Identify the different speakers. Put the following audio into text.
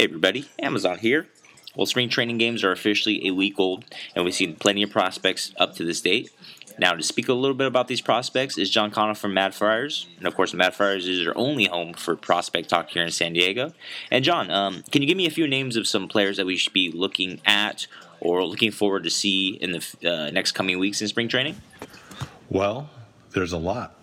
Speaker 1: Hey everybody, Amazon here. Well, spring training games are officially a week old, and we've seen plenty of prospects up to this date. Now, to speak a little bit about these prospects is John Conniff from Mad Friars, and of course, Mad Friars is your only home for prospect talk here in San Diego. And John, um, can you give me a few names of some players that we should be looking at or looking forward to see in the uh, next coming weeks in spring training?
Speaker 2: Well, there's a lot.